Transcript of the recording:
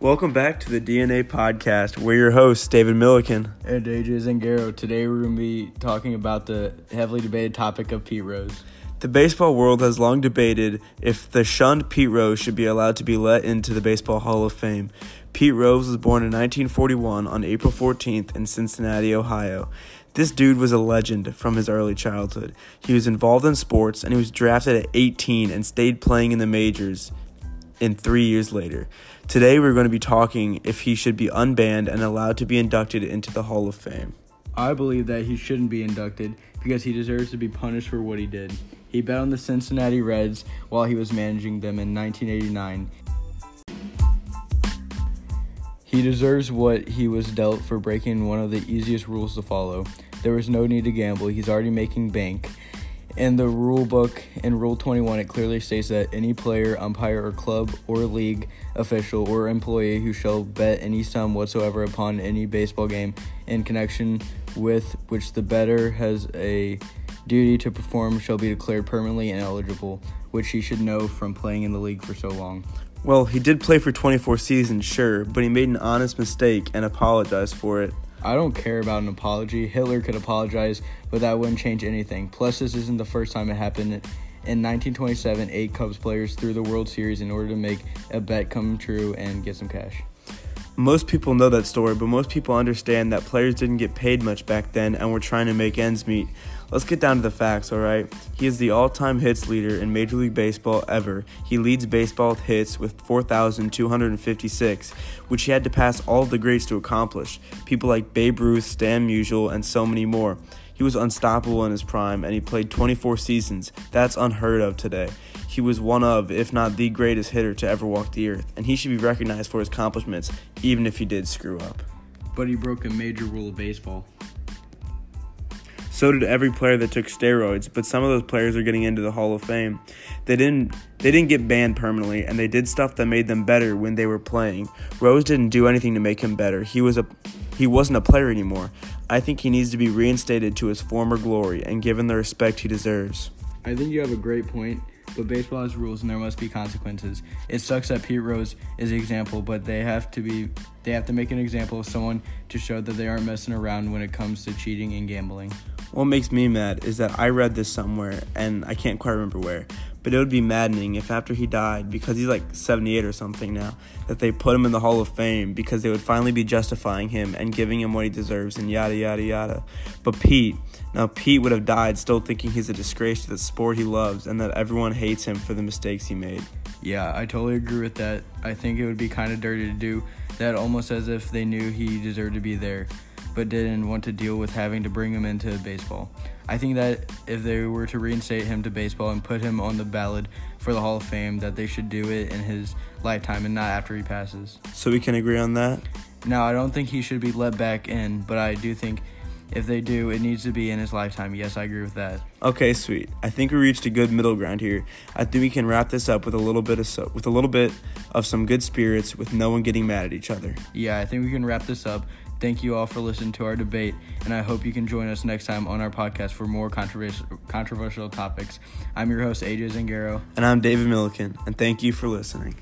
Welcome back to the DNA podcast. We're your hosts, David Milliken. And AJ Zangaro. Today we're going to be talking about the heavily debated topic of Pete Rose. The baseball world has long debated if the shunned Pete Rose should be allowed to be let into the Baseball Hall of Fame. Pete Rose was born in 1941 on April 14th in Cincinnati, Ohio. This dude was a legend from his early childhood. He was involved in sports and he was drafted at 18 and stayed playing in the majors in three years later. Today, we're going to be talking if he should be unbanned and allowed to be inducted into the Hall of Fame. I believe that he shouldn't be inducted because he deserves to be punished for what he did. He bet on the Cincinnati Reds while he was managing them in 1989. He deserves what he was dealt for breaking one of the easiest rules to follow. There was no need to gamble. He's already making bank. In the rule book, in Rule 21, it clearly states that any player, umpire, or club or league official or employee who shall bet any sum whatsoever upon any baseball game in connection with which the bettor has a duty to perform shall be declared permanently ineligible, which he should know from playing in the league for so long. Well, he did play for 24 seasons, sure, but he made an honest mistake and apologized for it. I don't care about an apology. Hitler could apologize, but that wouldn't change anything. Plus, this isn't the first time it happened. In 1927, eight Cubs players threw the World Series in order to make a bet come true and get some cash. Most people know that story, but most people understand that players didn't get paid much back then and were trying to make ends meet. Let's get down to the facts, alright? He is the all time hits leader in Major League Baseball ever. He leads baseball hits with 4,256, which he had to pass all the greats to accomplish. People like Babe Ruth, Stan Musial, and so many more. He was unstoppable in his prime, and he played 24 seasons. That's unheard of today. He was one of, if not the greatest hitter to ever walk the earth, and he should be recognized for his accomplishments, even if he did screw up. But he broke a major rule of baseball. So did every player that took steroids, but some of those players are getting into the Hall of Fame. They didn't they didn't get banned permanently and they did stuff that made them better when they were playing. Rose didn't do anything to make him better. He was a he wasn't a player anymore. I think he needs to be reinstated to his former glory and given the respect he deserves. I think you have a great point, but baseball has rules and there must be consequences. It sucks that Pete Rose is the example, but they have to be they have to make an example of someone to show that they aren't messing around when it comes to cheating and gambling. What makes me mad is that I read this somewhere and I can't quite remember where, but it would be maddening if after he died, because he's like 78 or something now, that they put him in the Hall of Fame because they would finally be justifying him and giving him what he deserves and yada yada yada. But Pete, now Pete would have died still thinking he's a disgrace to the sport he loves and that everyone hates him for the mistakes he made. Yeah, I totally agree with that. I think it would be kind of dirty to do that almost as if they knew he deserved to be there but didn't want to deal with having to bring him into baseball. I think that if they were to reinstate him to baseball and put him on the ballot for the Hall of Fame, that they should do it in his lifetime and not after he passes. So we can agree on that? Now, I don't think he should be let back in, but I do think if they do, it needs to be in his lifetime. Yes, I agree with that. Okay, sweet. I think we reached a good middle ground here. I think we can wrap this up with a little bit of so, with a little bit of some good spirits, with no one getting mad at each other. Yeah, I think we can wrap this up. Thank you all for listening to our debate, and I hope you can join us next time on our podcast for more controversial controversial topics. I'm your host AJ Zangaro, and I'm David Milliken, and thank you for listening.